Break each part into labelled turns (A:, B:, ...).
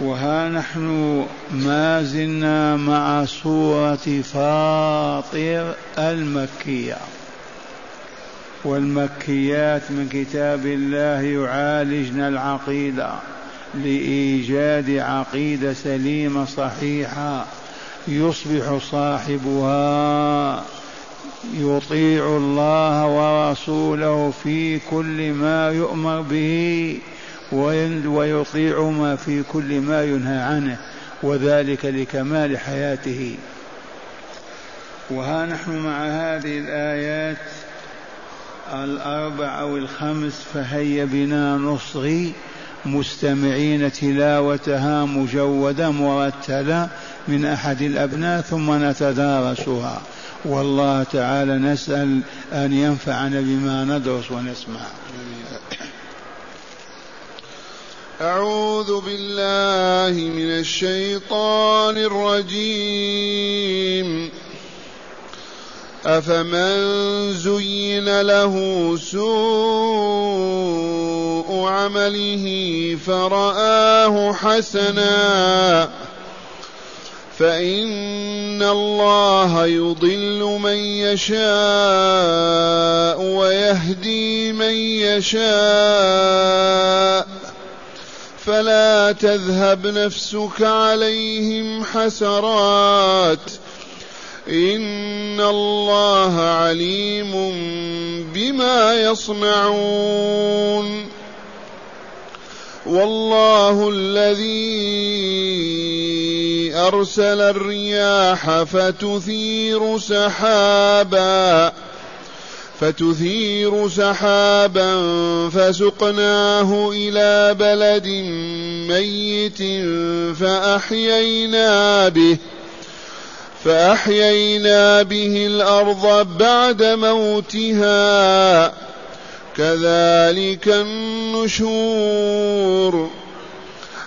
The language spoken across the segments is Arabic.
A: وها نحن ما زلنا مع سورة فاطر المكية. والمكيات من كتاب الله يعالجن العقيدة لإيجاد عقيدة سليمة صحيحة يصبح صاحبها يطيع الله ورسوله في كل ما يؤمر به. ويطيع ما في كل ما ينهى عنه وذلك لكمال حياته. وها نحن مع هذه الآيات الأربع أو الخمس فهيا بنا نصغي مستمعين تلاوتها مجودة مرتلة من أحد الأبناء ثم نتدارسها. والله تعالى نسأل أن ينفعنا بما ندرس ونسمع.
B: أعوذ بالله من الشيطان الرجيم. أفمن زين له سوء عمله فرآه حسنا. فإن الله يضل من يشاء ويهدي من يشاء. فلا تذهب نفسك عليهم حسرات. إن الله عليم بما يصنعون. والله الذي أرسل الرياح فتثير سحابا فتثير سحابا فسقناه إلى بلد ميت فأحيينا به فأحيينا به الأرض بعد موتها كذلك النشور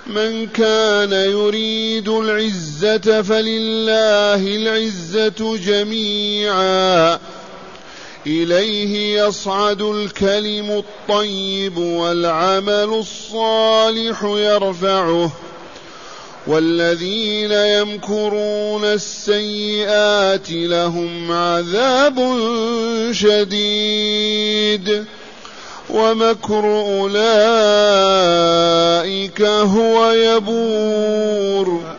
B: من كان يريد العزة فلله العزة جميعا إليه يصعد الكلم الطيب والعمل الصالح يرفعه. والذين يمكرون السيئات لهم عذاب شديد. ومكر أولئك هو يبور.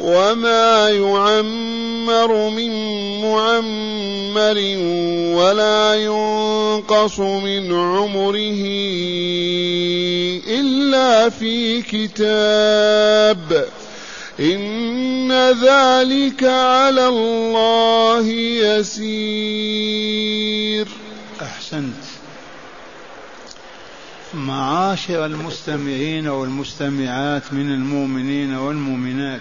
B: وما يعمر من معمر ولا ينقص من عمره الا في كتاب ان ذلك على الله يسير
A: أحسنت. معاشر المستمعين والمستمعات من المؤمنين والمؤمنات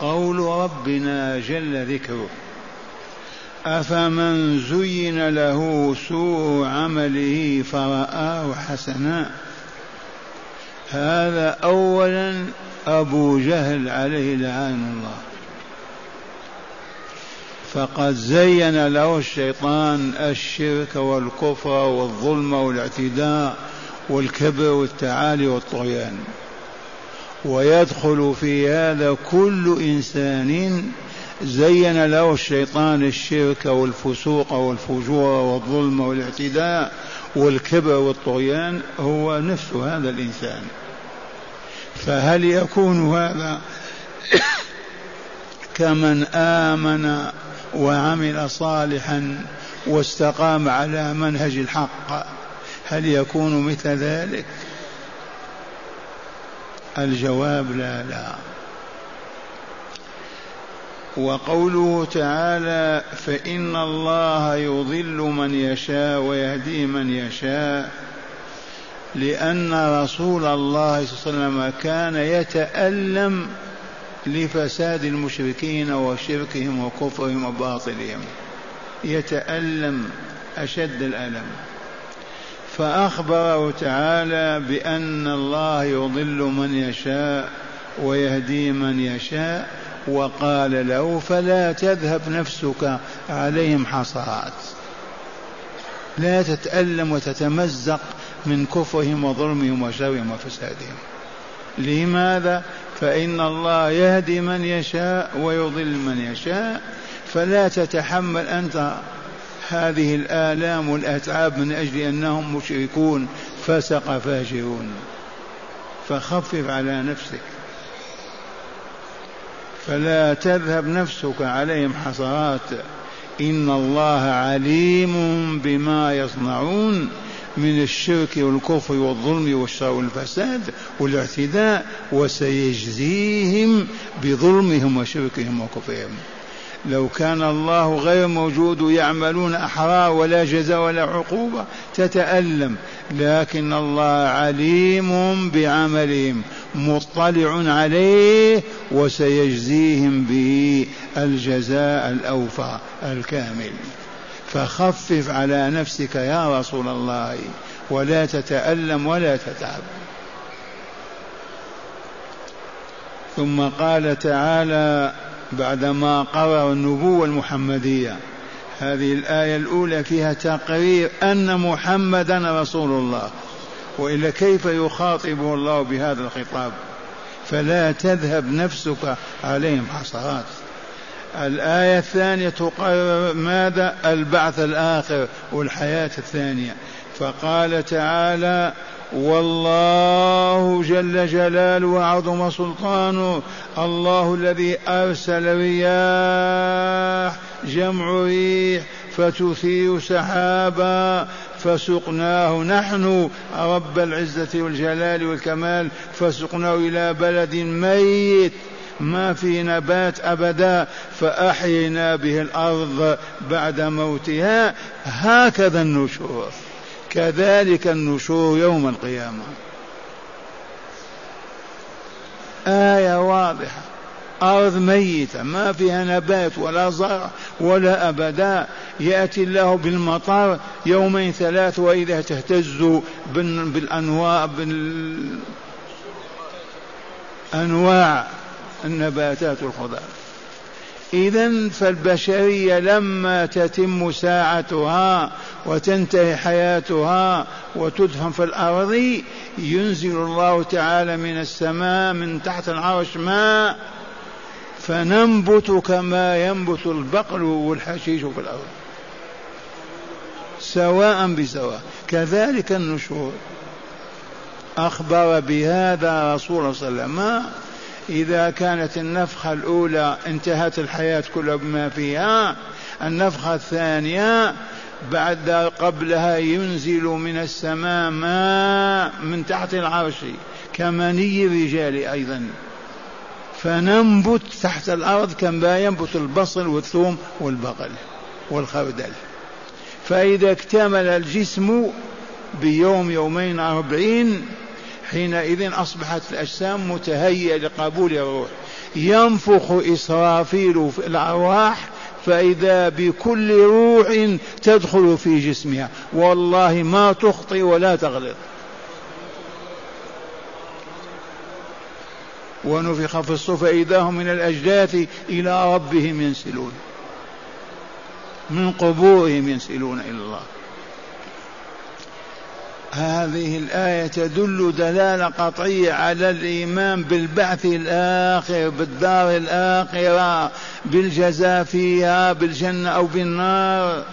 A: قول ربنا جل ذكره. أفمن زين له سوء عمله فرآه حسنا. هذا اولا أبو جهل عليه لعان الله. فقد زين له الشيطان الشرك والكفر والظلم والاعتداء والكبر والتعالي والطغيان. ويدخل في هذا كل إنسان زين له الشيطان الشرك والفسوق والفجور والظلم والاعتداء والكبر والطغيان هو نفس هذا الإنسان. فهل يكون هذا كمن آمن وعمل صالحا واستقام على منهج الحق؟ هل يكون مثل ذلك؟ الجواب لا لا. وقوله تعالى فإن الله يضل من يشاء ويهدي من يشاء لأن رسول الله صلى الله عليه وسلم كان يتألم لفساد المشركين وشركهم وكفرهم وباطلهم. يتألم أشد الألم. فأخبره تعالى بأن الله يضل من يشاء ويهدي من يشاء وقال له فلا تذهب نفسك عليهم حصرات. لا تتألم وتتمزق من كفرهم وظلمهم وشرهم وفسادهم. لماذا؟ فإن الله يهدي من يشاء ويضل من يشاء. فلا تتحمل أنت هذه الآلام والأتعاب من أجل أنهم مشركون. فسق فاجرون. فخفف على نفسك. فلا تذهب نفسك عليهم حسرات. إن الله عليم بما يصنعون من الشرك والكفر والظلم والشر والفساد والاعتداء وسيجزيهم بظلمهم وشركهم وكفرهم. لو كان الله غير موجود يعملون أحرار ولا جزاء ولا عقوبة تتألم. لكن الله عليم بعملهم مطلع عليه وسيجزيهم به الجزاء الأوفى الكامل. فخفف على نفسك يا رسول الله ولا تتألم ولا تتعب. ثم قال تعالى بعدما قرر النبوة المحمدية. هذه الآية الأولى فيها تقرير أن محمدا رسول الله. وإلا كيف يخاطبه الله بهذا الخطاب؟ فلا تذهب نفسك عليهم حصرات الآية الثانية تقرر ماذا؟ البعث الآخر والحياة الثانية. فقال تعالى والله جل جلاله وعظم سلطانه. الله الذي أرسل رياح جمع ريح فتثير سحابا فسقناه نحن. رب العزة والجلال والكمال فسقناه إلى بلد ميت. ما في نبات أبدا فأحيينا به الأرض بعد موتها. هكذا النشور. كذلك النشور يوم القيامة. آية واضحة. أرض ميتة ما فيها نبات ولا زرع ولا أبدا. يأتي الله بالمطر يومين ثلاث وإذا تهتز بالأنواع بالأنواع النباتات والخضار إذا فالبشرية لما تتم ساعتها وتنتهي حياتها وتدفن في الأرض ينزل الله تعالى من السماء من تحت العرش ماء فننبت كما ينبت البقل والحشيش في الأرض. سواء بسواء. كذلك النشور. أخبر بهذا رسول الله صلى الله عليه وسلم إذا كانت النفخة الأولى انتهت الحياة كلها بما فيها النفخة الثانية بعد قبلها ينزل من السماء ماء من تحت العرش كمني الرجال أيضا. فننبت تحت الأرض كما ينبت البصل والثوم والبقل والخردل. فإذا اكتمل الجسم بيوم يومين أربعين حينئذ أصبحت الأجسام متهيئة لقبول الروح. ينفخ إسرافيل في الأرواح فإذا بكل روح تدخل في جسمها. والله ما تخطي ولا تغلط. ونفخ في الصف فإذا هم من الأجداث إلى ربهم ينسلون. من قبورهم ينسلون إلى الله. هذه الآية تدل دلالة قطعية على الإيمان بالبعث الآخر بالدار الآخرة بالجزاء فيها بالجنة أو بالنار.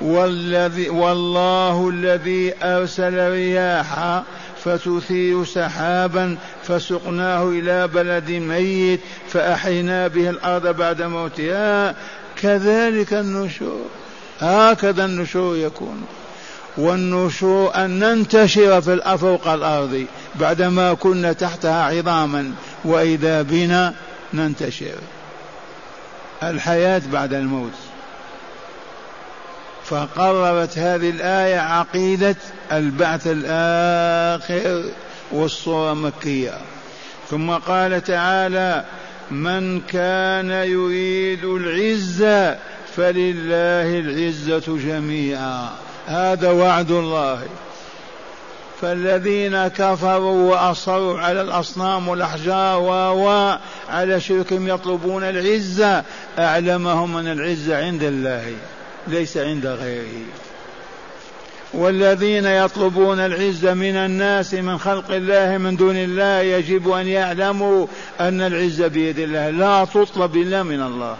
A: والذي والله الذي أرسل رياحا فتثير سحابا فسقناه إلى بلد ميت فأحينا به الأرض بعد موتها. كذلك النشور هكذا النشور يكون. والنشور أن ننتشر في فوق الأرض بعدما كنا تحتها عظاما وإذا بنا ننتشر. الحياة بعد الموت. فقررت هذه الآية عقيدة البعث الآخر والصورة مكية. ثم قال تعالى من كان يريد العزة فلله العزة جميعا. هذا وعد الله. فالذين كفروا وأصروا على الأصنام والأحجار و على شركهم يطلبون العزة أعلمهم أن العزة عند الله ليس عند غيره. والذين يطلبون العزة من الناس من خلق الله من دون الله يجب أن يعلموا أن العزة بيد الله لا تطلب إلا من الله.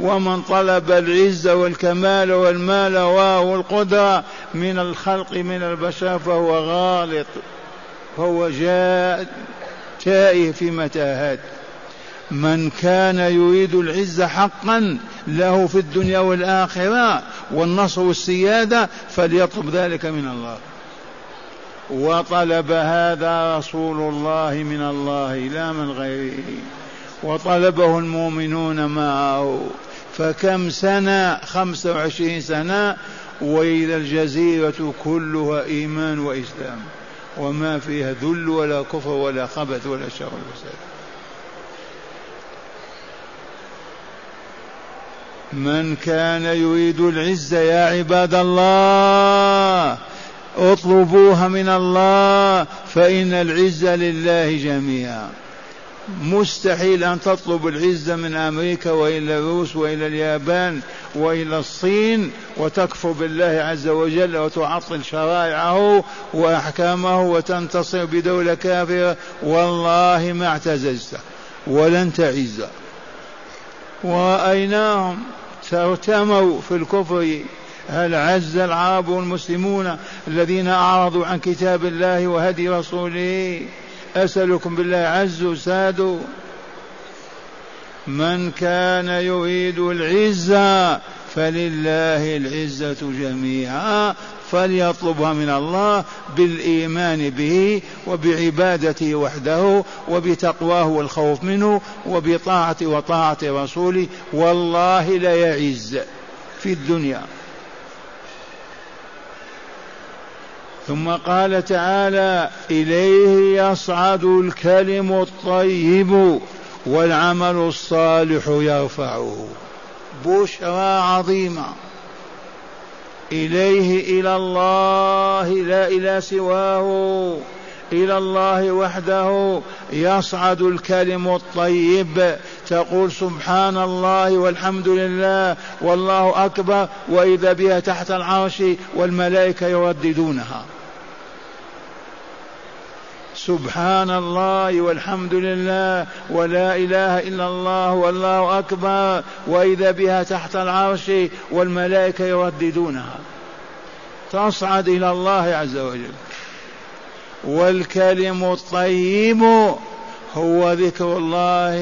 A: ومن طلب العزة والكمال والمال والقدرة من الخلق من البشر فهو غالط. فهو جاء تائه في متاهات. من كان يريد العزة حقا له في الدنيا والآخرة والنصر والسيادة فليطلب ذلك من الله. وطلب هذا رسول الله من الله لا من غيره. وطلبه المؤمنون معه. فكم سنة؟ خمسة وعشرين سنة. وإذا الجزيرة كلها إيمان وإسلام. وما فيها ذل ولا كفر ولا خبث ولا شر وسلام من كان يريد العزة يا عباد الله اطلبوها من الله فإن العزة لله جميعا. مستحيل أن تطلب العزة من أمريكا وإلى الروس وإلى اليابان وإلى الصين وتكفر بالله عز وجل وتعطل شرائعه وأحكامه وتنتصر بدولة كافرة. والله ما اعتززت ولن تعز. ورأيناهم ارتموا في الكفر. هل عز العرب والمسلمون الذين أعرضوا عن كتاب الله وهدي رسوله؟ أسألكم بالله عزوا سادوا من كان يريد العزة فلله العزة جميعا فليطلبها من الله بالإيمان به وبعبادته وحده وبتقواه والخوف منه وبطاعة وطاعة رسوله والله لا يعز في الدنيا. ثم قال تعالى إليه يصعد الكلم الطيب والعمل الصالح يرفعه. بشرى عظيمة. إليه إلى الله لا إلى سواه إلى الله وحده يصعد الكلم الطيب. تقول سبحان الله والحمد لله والله أكبر وإذا بها تحت العرش والملائكة يرددونها. سبحان الله والحمد لله ولا إله إلا الله والله أكبر وإذا بها تحت العرش والملائكة يرددونها. تصعد إلى الله عز وجل. والكلم الطيب هو ذكر الله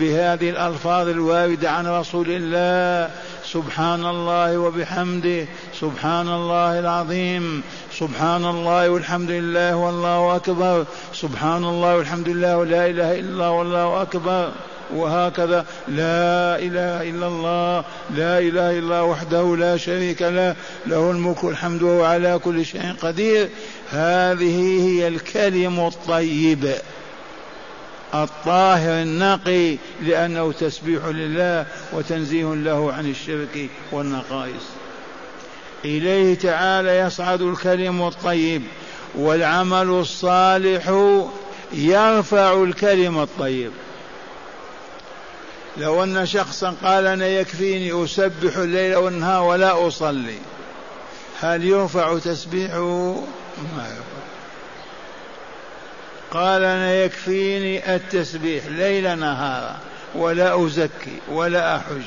A: بهذه الألفاظ الواردة عن رسول الله. سبحان الله وبحمده سبحان الله العظيم سبحان الله والحمد لله والله أكبر سبحان الله والحمد لله ولا إله إلا الله والله أكبر وهكذا لا إله إلا الله لا إله إلا الله وحده لا شريك له له الملك والحمد وهو على كل شيء قدير. هذه هي الكلم الطيب الطاهر النقي لأنه تسبيح لله وتنزيه له عن الشرك والنقائص. إليه تعالى يصعد الكلم الطيب والعمل الصالح يرفع الكلم الطيب. لو أن شخصا قال أنا يكفيني أسبح الليل والنهار ولا أصلي هل يرفع تسبيحه؟ ما يرفع. قال أنا يكفيني التسبيح ليل نهارا ولا أزكي ولا أحج.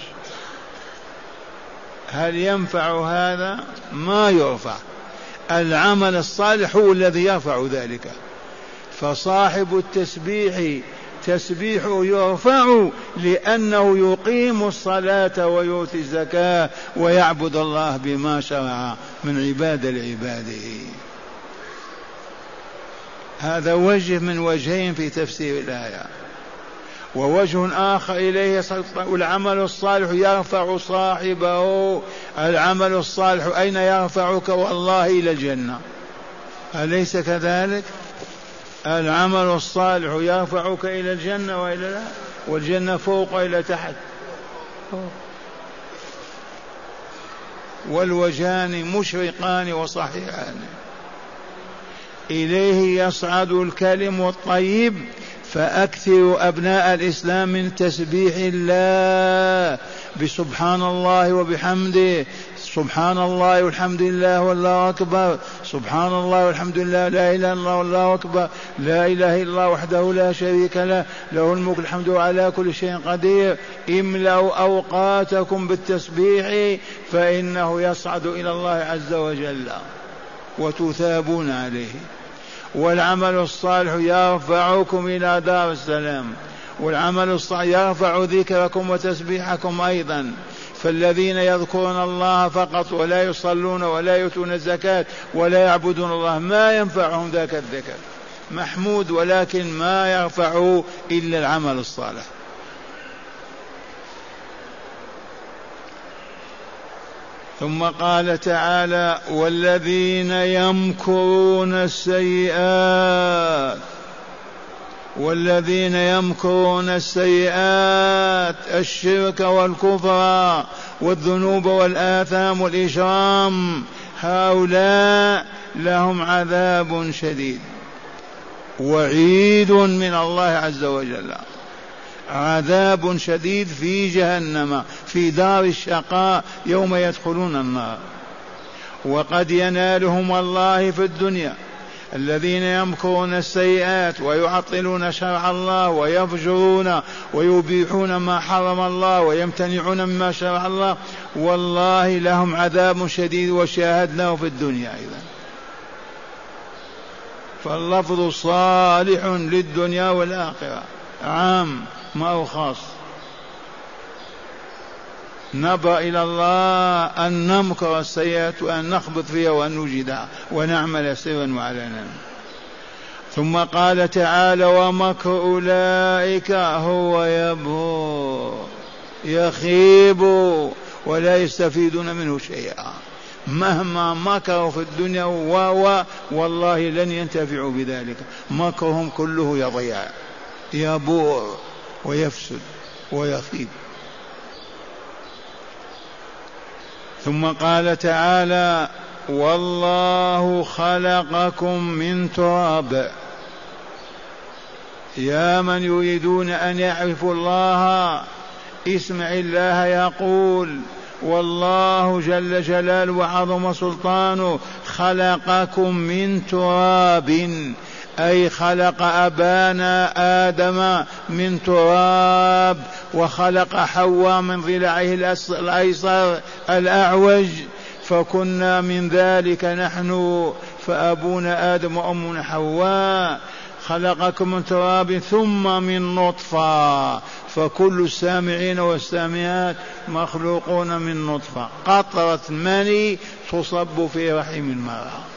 A: هل ينفع هذا؟ ما يرفع العمل الصالح هو الذي يرفع ذلك. فصاحب التسبيح تسبيحه يرفع لأنه يقيم الصلاة ويؤتي الزكاة ويعبد الله بما شرع من عباد لعباده. هذا وجه من وجهين في تفسير الآية. ووجه آخر إليه العمل الصالح يرفع صاحبه. العمل الصالح أين يرفعك؟ والله إلى الجنة. أليس كذلك؟ العمل الصالح يرفعك إلى الجنة وإلى لا؟ والجنة فوق إلى تحت. والوجهان مشرقان وصحيحان. إليه يصعد الكلم الطيب فأكثروا أبناء الإسلام من تسبيح الله بسبحان الله وبحمده. سبحان الله والحمد لله والله أكبر. سبحان الله والحمد لله. لا إله إلا الله والله أكبر. لا إله إلا الله وحده لا شريك له. له الملك الحمد على كل شيء قدير. املأوا أوقاتكم بالتسبيح فإنه يصعد إلى الله عز وجل. وتثابون عليه. والعمل الصالح يرفعكم إلى دار السلام. والعمل الصالح يرفع ذكركم وتسبيحكم أيضا. فالذين يذكرون الله فقط ولا يصلون ولا يؤتون الزكاة ولا يعبدون الله ما ينفعهم ذاك الذكر. محمود ولكن ما يرفعه إلا العمل الصالح. ثم قال تعالى والذين يمكرون السيئات والذين يمكرون السيئات الشرك والكفر والذنوب والآثام والإجرام هؤلاء لهم عذاب شديد وعيد من الله عز وجل. عذاب شديد في جهنم في دار الشقاء يوم يدخلون النار. وقد ينالهم الله في الدنيا الذين يمكرون السيئات ويعطلون شرع الله ويفجرون ويبيحون ما حرم الله ويمتنعون مما شرع الله. والله لهم عذاب شديد وشاهدناه في الدنيا أيضا. فاللفظ صالح للدنيا والآخرة. عام. ما هو خاص؟ نبى إلى الله أن نمكر السيئات وأن نخبط فيها وأن نجدها ونعمل سرا وعلنا. ثم قال تعالى ومكر أولئك هو يبور يخيب ولا يستفيدون منه شيئا. مهما مكروا في الدنيا و والله لن ينتفعوا بذلك. مكرهم كله يضيع يبور. ويفسد ويخيب. ثم قال تعالى والله خلقكم من تراب. يا من يريدون أن يعرفوا الله اسمع الله يقول والله جل جلاله وعظم سلطانه خلقكم من تراب. أي خلق أبانا آدم من تراب وخلق حواء من ضلعه الأيسر الأعوج. فكنا من ذلك نحن فأبونا آدم وأمنا حواء. خلقكم من تراب ثم من نطفة. فكل السامعين والسامعات مخلوقون من نطفة. قطرة مني تصب في رحم المرأة.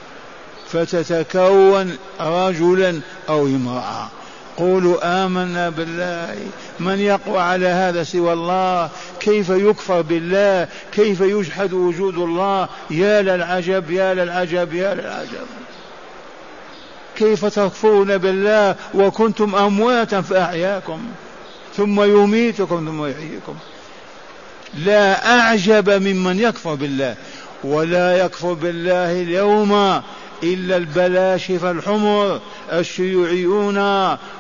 A: فتتكون رجلا أو امرأة. قولوا آمنا بالله. من يقوى على هذا سوى الله؟ كيف يكفر بالله؟ كيف يجحد وجود الله؟ يا للعجب يا للعجب يا للعجب. كيف تكفرون بالله؟ وكنتم أمواتا فأحياكم. ثم يميتكم ثم يحييكم. لا أعجب ممن يكفر بالله. ولا يكفر بالله اليوم إلا البلاشفة الحمر الشيوعيون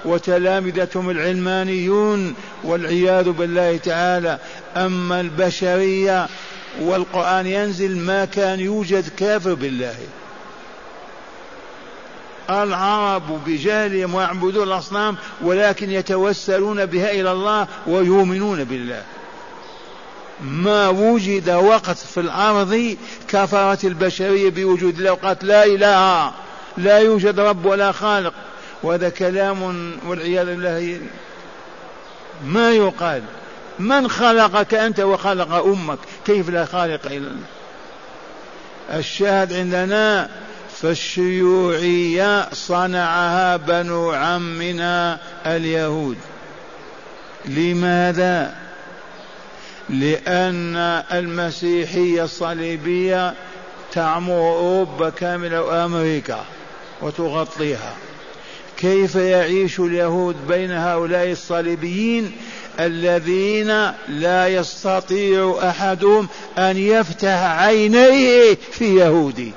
A: وتلامذتهم العلمانيون والعياذ بالله تعالى. أما البشرية والقرآن ينزل ما كان يوجد كافر بالله. العرب بجهلهم ويعبدون الأصنام ولكن يتوسلون بها إلى الله ويؤمنون بالله. ما وجد وقت في الأرض كفرت البشرية بوجود الله. وقالت لا إله لا يوجد رب ولا خالق. وهذا كلام والعياذ بالله. ما يقال؟ من خلقك أنت وخلق أمك؟ كيف لا خالق إلا الشاهد عندنا فالشيوعية صنعها بنو عمنا اليهود. لماذا؟ لأن المسيحية الصليبية تعمر أوروبا كاملة وأمريكا وتغطيها. كيف يعيش اليهود بين هؤلاء الصليبيين الذين لا يستطيع أحدهم أن يفتح عينيه في يهودي؟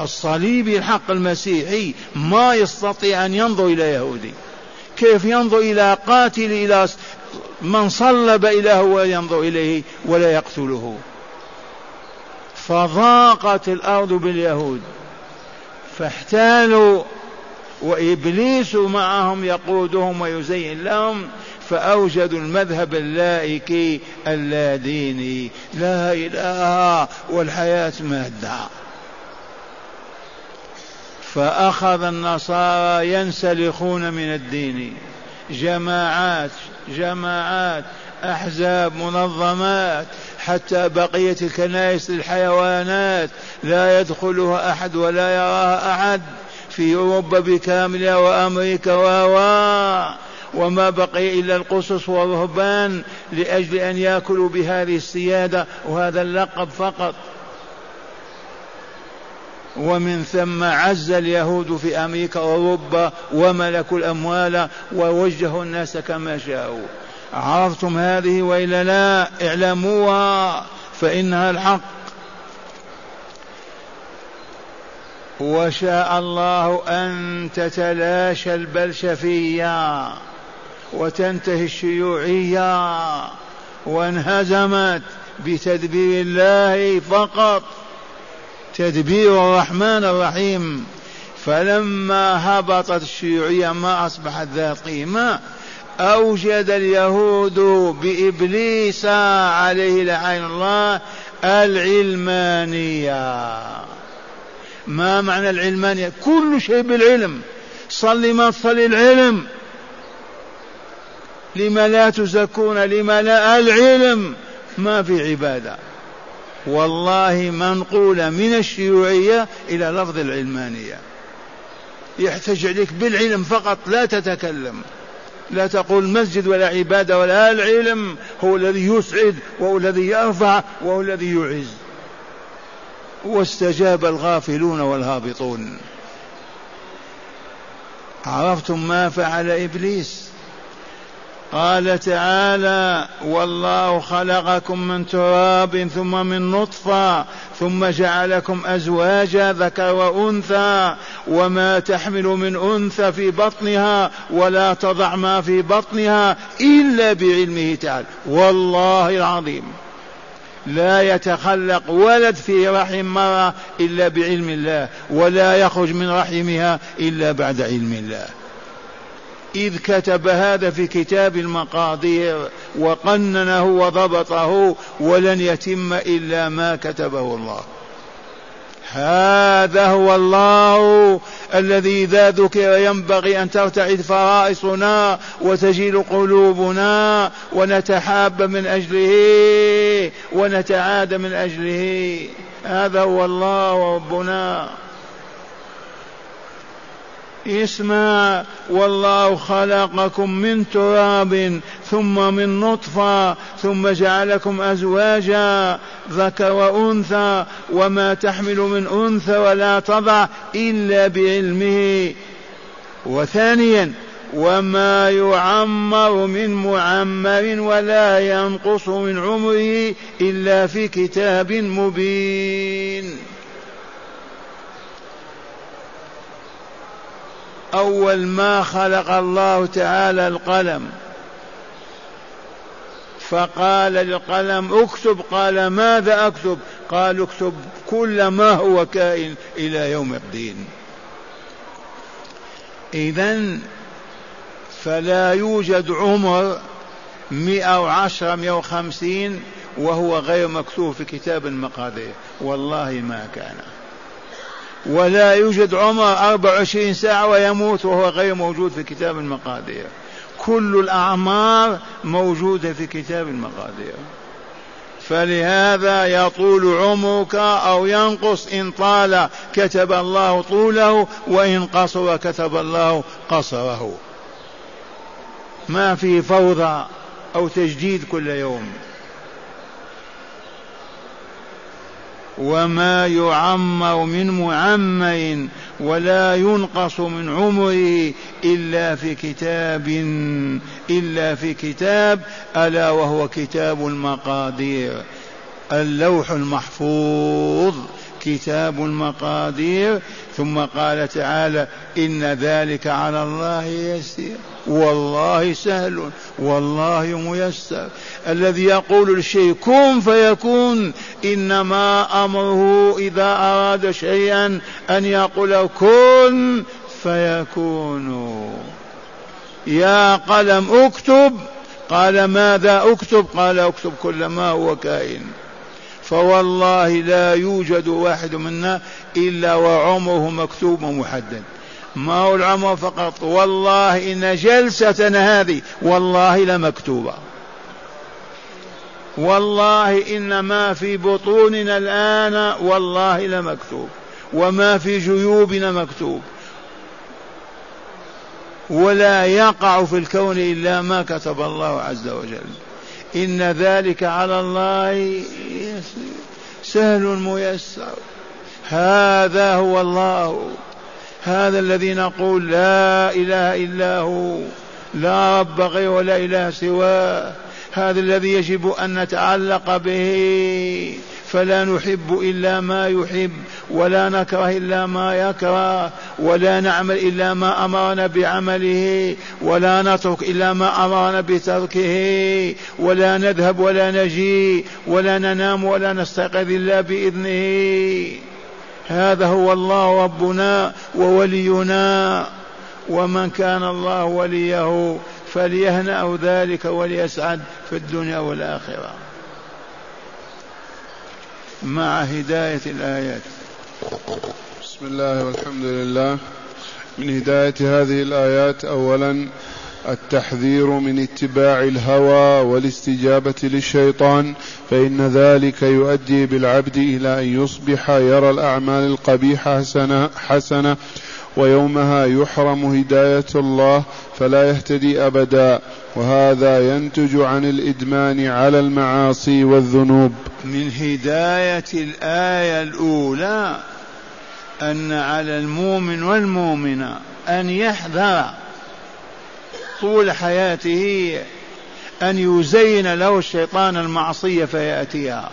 A: الصليبي الحق المسيحي ما يستطيع أن ينظر إلى يهودي. كيف ينظر إلى قاتل إلى من صلب اله وينظر إليه ولا يقتله. فضاقت الأرض باليهود. فاحتالوا وإبليس معهم يقودهم ويزين لهم. فأوجدوا المذهب اللائكي اللاديني لا إله والحياة مادة. فأخذ النصارى ينسلخون من الدين. جماعات جماعات أحزاب منظمات حتى بقية الكنائس للحيوانات. لا يدخلها أحد ولا يراها أحد في أوروبا بكاملها وأمريكا و وما بقي إلا القصص والرهبان لأجل أن يأكلوا بهذه السيادة وهذا اللقب فقط. ومن ثم عز اليهود في أمريكا وأوروبا وملكوا الأموال ووجهوا الناس كما شاءوا. عرفتم هذه وإلا لا؟ اعلموها فإنها الحق. وشاء الله أن تتلاشى البلشفية وتنتهي الشيوعية وانهزمت بتدبير الله فقط. تدبير الرحمن الرحيم. فلما هبطت الشيوعية ما أصبحت ذات قيمة أوجد اليهود بإبليس عليه لعين الله العلمانية. ما معنى العلمانية؟ كل شيء بالعلم. صلي ما تصلي العلم. لما لا تزكون لما لا العلم ما في عبادة. والله منقولة من الشيوعية إلى لفظ العلمانية. يحتج عليك بالعلم فقط لا تتكلم. لا تقول مسجد ولا عبادة ولا العلم هو الذي يسعد وهو الذي يرفع وهو الذي يعز. واستجاب الغافلون والهابطون. عرفتم ما فعل إبليس؟ قال تعالى والله خلقكم من تراب ثم من نطفة ثم جعلكم أزواجا ذكر وأنثى وما تحمل من أنثى في بطنها ولا تضع ما في بطنها إلا بعلمه تعالى. والله العظيم. لا يتخلق ولد في رحم مرة إلا بعلم الله ولا يخرج من رحمها إلا بعد علم الله. إذ كتب هذا في كتاب المقادير وقننه وضبطه ولن يتم إلا ما كتبه الله. هذا هو الله الذي إذا ذكر ينبغي أن ترتعد فرائصنا وتجيل قلوبنا ونتحاب من أجله ونتعاد من أجله. هذا هو الله ربنا. اسمع والله خلقكم من تراب ثم من نطفة ثم جعلكم أزواجا ذكر وأنثى وما تحمل من أنثى ولا تضع إلا بعلمه. وثانيا وما يعمر من معمر ولا ينقص من عمره إلا في كتاب مبين. أول ما خلق الله تعالى القلم. فقال للقلم اكتب. قال ماذا أكتب؟ قال اكتب كل ما هو كائن إلى يوم الدين. اذا فلا يوجد عمر مئة وعشرة مئة وخمسين وهو غير مكتوب في كتاب المقادير والله ما كان. ولا يوجد عمر أربع وعشرين ساعة ويموت وهو غير موجود في كتاب المقادير. كل الأعمار موجودة في كتاب المقادير. فلهذا يطول عمرك أو ينقص إن طال كتب الله طوله وإن قصر كتب الله قصره. ما في فوضى أو تجديد كل يوم. وما يعمر من معمر ولا ينقص من عمره إلا في كتاب إلا في كتاب ألا وهو كتاب المقادير اللوح المحفوظ. كتاب المقادير ثم قال تعالى إن ذلك على الله يسير. والله سهل والله ميسر. الذي يقول الشيء كن فيكون. إنما أمره إذا أراد شيئا أن يقول كن فيكون. يا قلم اكتب. قال ماذا اكتب؟ قال اكتب كل ما هو كائن. فوالله لا يوجد واحد منا إلا وعمره مكتوب ومحدد. ما هو العمر فقط؟ والله إن جلستنا هذه والله لمكتوبة والله إن ما في بطوننا الآن والله لمكتوب وما في جيوبنا مكتوب. ولا يقع في الكون إلا ما كتب الله عز وجل. إن ذلك على الله سهل ميسر. هذا هو الله. هذا الذي نقول لا إله إلا هو. لا رب غير ولا إله سواه. هذا الذي يجب أن نتعلق به. فلا نحب إلا ما يحب ولا نكره إلا ما يكره ولا نعمل إلا ما أمرنا بعمله ولا نترك إلا ما أمرنا بتركه ولا نذهب ولا نجي ولا ننام ولا نستيقظ إلا بإذنه. هذا هو الله ربنا وولينا ومن كان الله وليه فليهنأ ذلك وليسعد في الدنيا والآخرة. مع هداية الآيات.
B: بسم الله والحمد لله. من هداية هذه الآيات أولا التحذير من اتباع الهوى والاستجابة للشيطان فإن ذلك يؤدي بالعبد إلى أن يصبح يرى الأعمال القبيحة حسنة, حسنة ويومها يحرم هداية الله فلا يهتدي أبدا. وهذا ينتج عن الإدمان على المعاصي والذنوب.
A: من هداية الآية الأولى أن على المؤمن والمؤمنة أن يحذر طول حياته أن يزين له الشيطان المعصية فيأتيها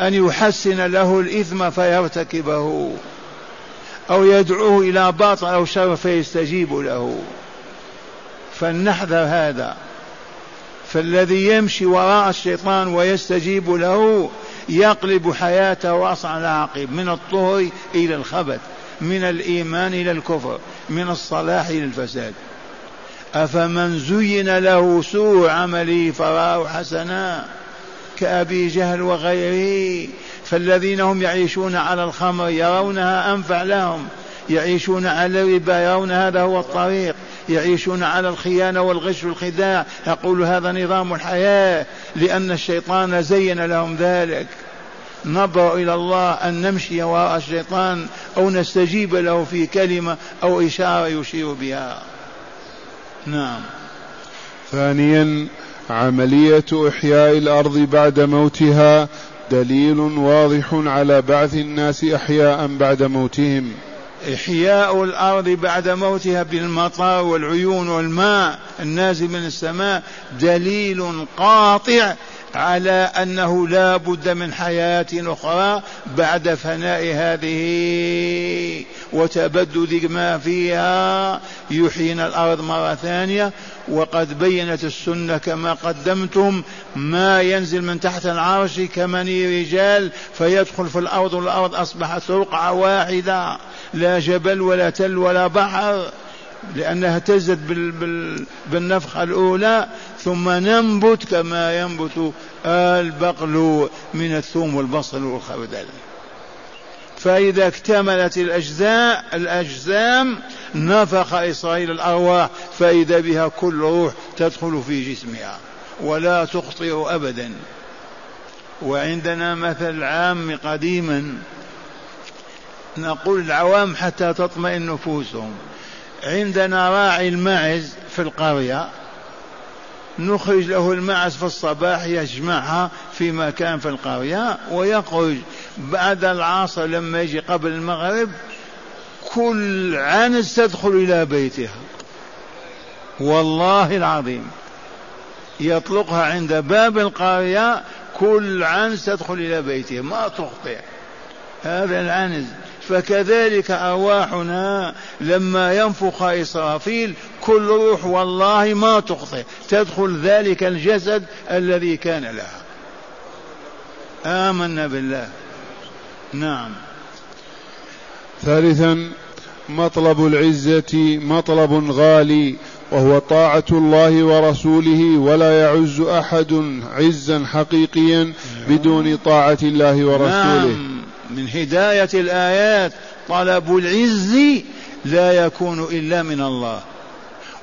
A: أن يحسن له الإثم فيرتكبه أو يدعوه إلى باطل أو شر فيستجيب له. فلنحذر هذا. فالذي يمشي وراء الشيطان ويستجيب له يقلب حياته أصعى العاقب من الطهر إلى الخبث من الإيمان إلى الكفر من الصلاح إلى الفساد. أفمن زين له سوء عمله فراه حسنا كأبي جهل وغيره فالذين هم يعيشون على الخمر يرونها أنفع لهم يعيشون على الربا يرون هذا هو الطريق. يعيشون على الخيانة والغش والخداع يقول هذا نظام الحياة لأن الشيطان زين لهم ذلك. نبرأ إلى الله أن نمشي وراء الشيطان أو نستجيب له في كلمة أو إشارة يشير بها. نعم.
B: ثانيا عملية إحياء الأرض بعد موتها دليل واضح على بعث الناس أحياء بعد موتهم.
A: إحياء الأرض بعد موتها بالمطر والعيون والماء النازل من السماء دليل قاطع على أنه لا بد من حياة أخرى بعد فناء هذه وتبدد ما فيها. يحيينا الأرض مرة ثانية. وقد بينت السنة كما قدمتم ما ينزل من تحت العرش كمني رجال فيدخل في الأرض والأرض أصبحت رقعة واحدة. لا جبل ولا تل ولا بحر لأنها اهتزت بالنفخة الأولى ثم ننبت كما ينبت البقل من الثوم والبصل والخردل فإذا اكتملت الأجزاء الأجسام نفخ إسرائيل الأرواح فإذا بها كل روح تدخل في جسمها ولا تخطئ أبدا. وعندنا مثل عام قديما نقول العوام حتى تطمئن نفوسهم. عندنا راعي الماعز في القرية نخرج له المعز في الصباح يجمعها في مكان في القرية ويخرج بعد العصر لما يجي قبل المغرب كل عنز تدخل إلى بيتها. والله العظيم يطلقها عند باب القرية كل عنز تدخل إلى بيته ما تخطئ. هذا العنز فكذلك أرواحنا لما ينفخ إسرافيل كل روح والله ما تخطئ. تدخل ذلك الجسد الذي كان لها. آمنا بالله. نعم.
B: ثالثا مطلب العزة مطلب غالي وهو طاعة الله ورسوله ولا يعز أحد عزا حقيقيا بدون طاعة الله ورسوله. نعم.
A: من هداية الآيات طلب العز لا يكون إلا من الله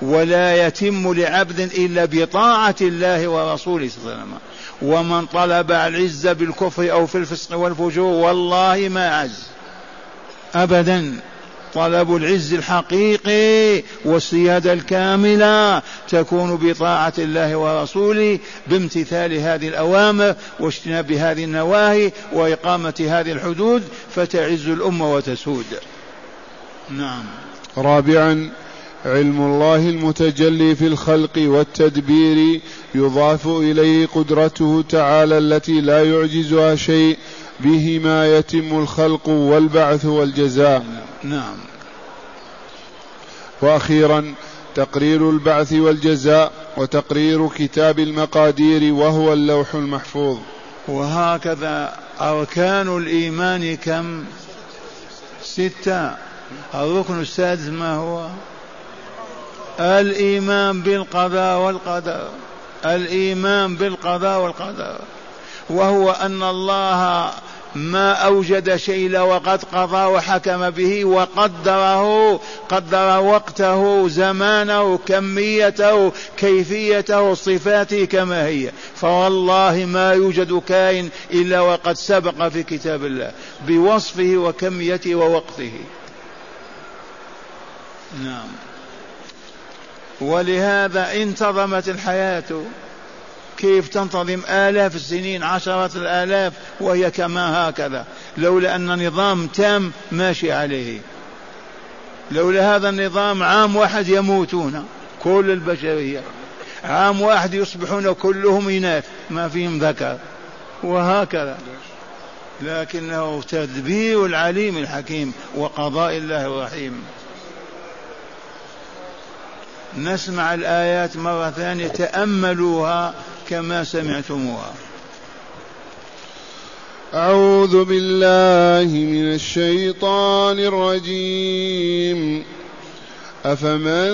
A: ولا يتم لعبد إلا بطاعة الله ورسوله صلى الله عليه وسلم. ومن طلب العز بالكفر أو في الفسق والفجور والله ما عز. أبدا. طلب العز الحقيقي والسيادة الكاملة تكون بطاعة الله ورسوله بامتثال هذه الأوامر واجتناب هذه النواهي وإقامة هذه الحدود فتعز الأمة وتسود. نعم.
B: رابعا علم الله المتجلي في الخلق والتدبير يضاف إليه قدرته تعالى التي لا يعجزها شيء بهما يتم الخلق والبعث والجزاء.
A: نعم.
B: وأخيرا تقرير البعث والجزاء وتقرير كتاب المقادير وهو اللوح المحفوظ.
A: وهكذا أركان الإيمان كم؟ ستة. الركن السادس ما هو؟ الإيمان بالقضاء والقدر. الإيمان بالقضاء والقدر. وهو أن الله ما أوجد شيء إلا وقد قضى وحكم به وقدره قدر وقته زمانه كميته كيفيته صفاته كما هي. فوالله ما يوجد كائن إلا وقد سبق في كتاب الله بوصفه وكميته ووقته. نعم. ولهذا انتظمت الحياة. كيف تنتظم آلاف السنين عشرات الآلاف وهي كما هكذا. لولا أن نظام تام ماشي عليه. لولا هذا النظام عام واحد يموتون كل البشرية. عام واحد يصبحون كلهم إناث ما فيهم ذكر. وهكذا. لكنه تدبير العليم الحكيم وقضاء الله الرحيم. نسمع الآيات مرة ثانية تأملوها كما سمعتموها.
B: أعوذ بالله من الشيطان الرجيم. أفمن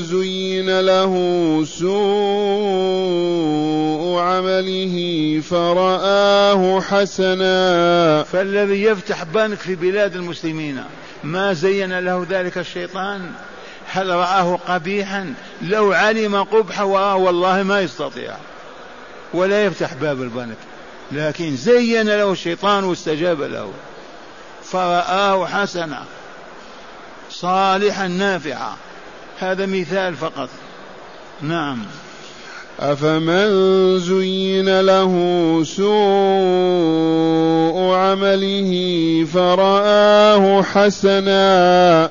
B: زين له سوء عمله فرآه حسنا.
A: فالذي يفتح بنك في بلاد المسلمين ما زين له ذلك الشيطان؟ هل رآه قبيحا؟ لو علم قبحه والله ما يستطيع. ولا يفتح باب البنك. لكن زين له الشيطان واستجاب له. فرآه حسنا. صالحا نافعا. هذا مثال فقط. نعم.
B: أفمن زين له سوء عمله فرآه حسنا.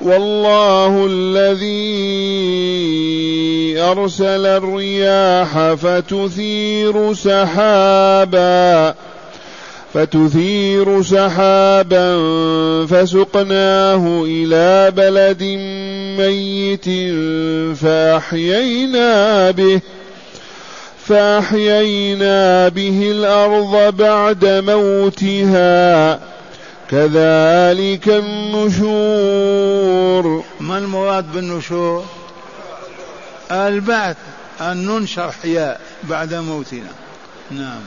B: والله الذي أرسل الرياح فتثير سحابا فتثير سحابا فسقناه إلى بلد ميت فأحيينا به فأحيينا به الأرض بعد موتها. كذلك النشور.
A: ما المراد بالنشور؟ البعث أن ننشر حياء بعد موتنا. نعم.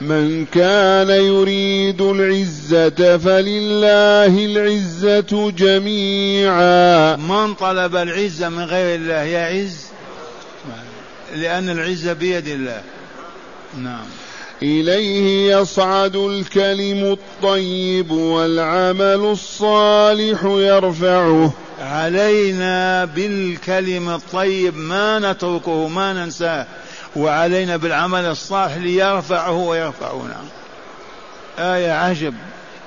B: من كان يريد العزة فلله العزة جميعا.
A: من طلب العزة من غير الله يعز؟ لأن العزة بيد الله. نعم.
B: إليه يصعد الكلم الطيب والعمل الصالح يرفعه.
A: علينا بالكلم الطيب ما نتركه ما ننساه. وعلينا بالعمل الصالح ليرفعه ويرفعنا. آية عجب.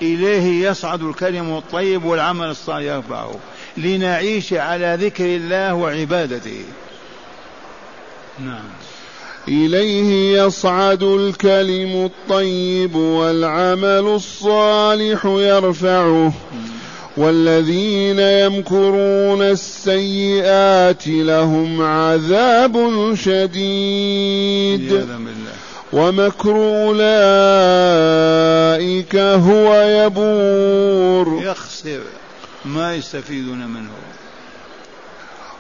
A: إليه يصعد الكلم الطيب والعمل الصالح يرفعه. لنعيش على ذكر الله وعبادته. نعم.
B: إليه يصعد الكلم الطيب والعمل الصالح يرفعه. والذين يمكرون السيئات لهم عذاب شديد. ومكر أولئك هو يبور.
A: يخسر ما يستفيدون منه.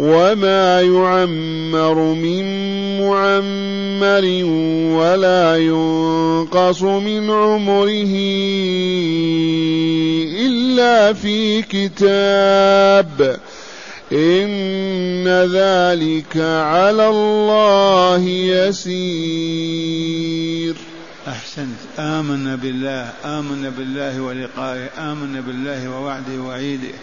B: وما يعمر من معمر ولا ينقص من عمره الا في كتاب ان ذلك على الله يسير
A: أحسنت. آمنا بالله. آمنا بالله ولقائه. آمنا بالله ووعده ووعيده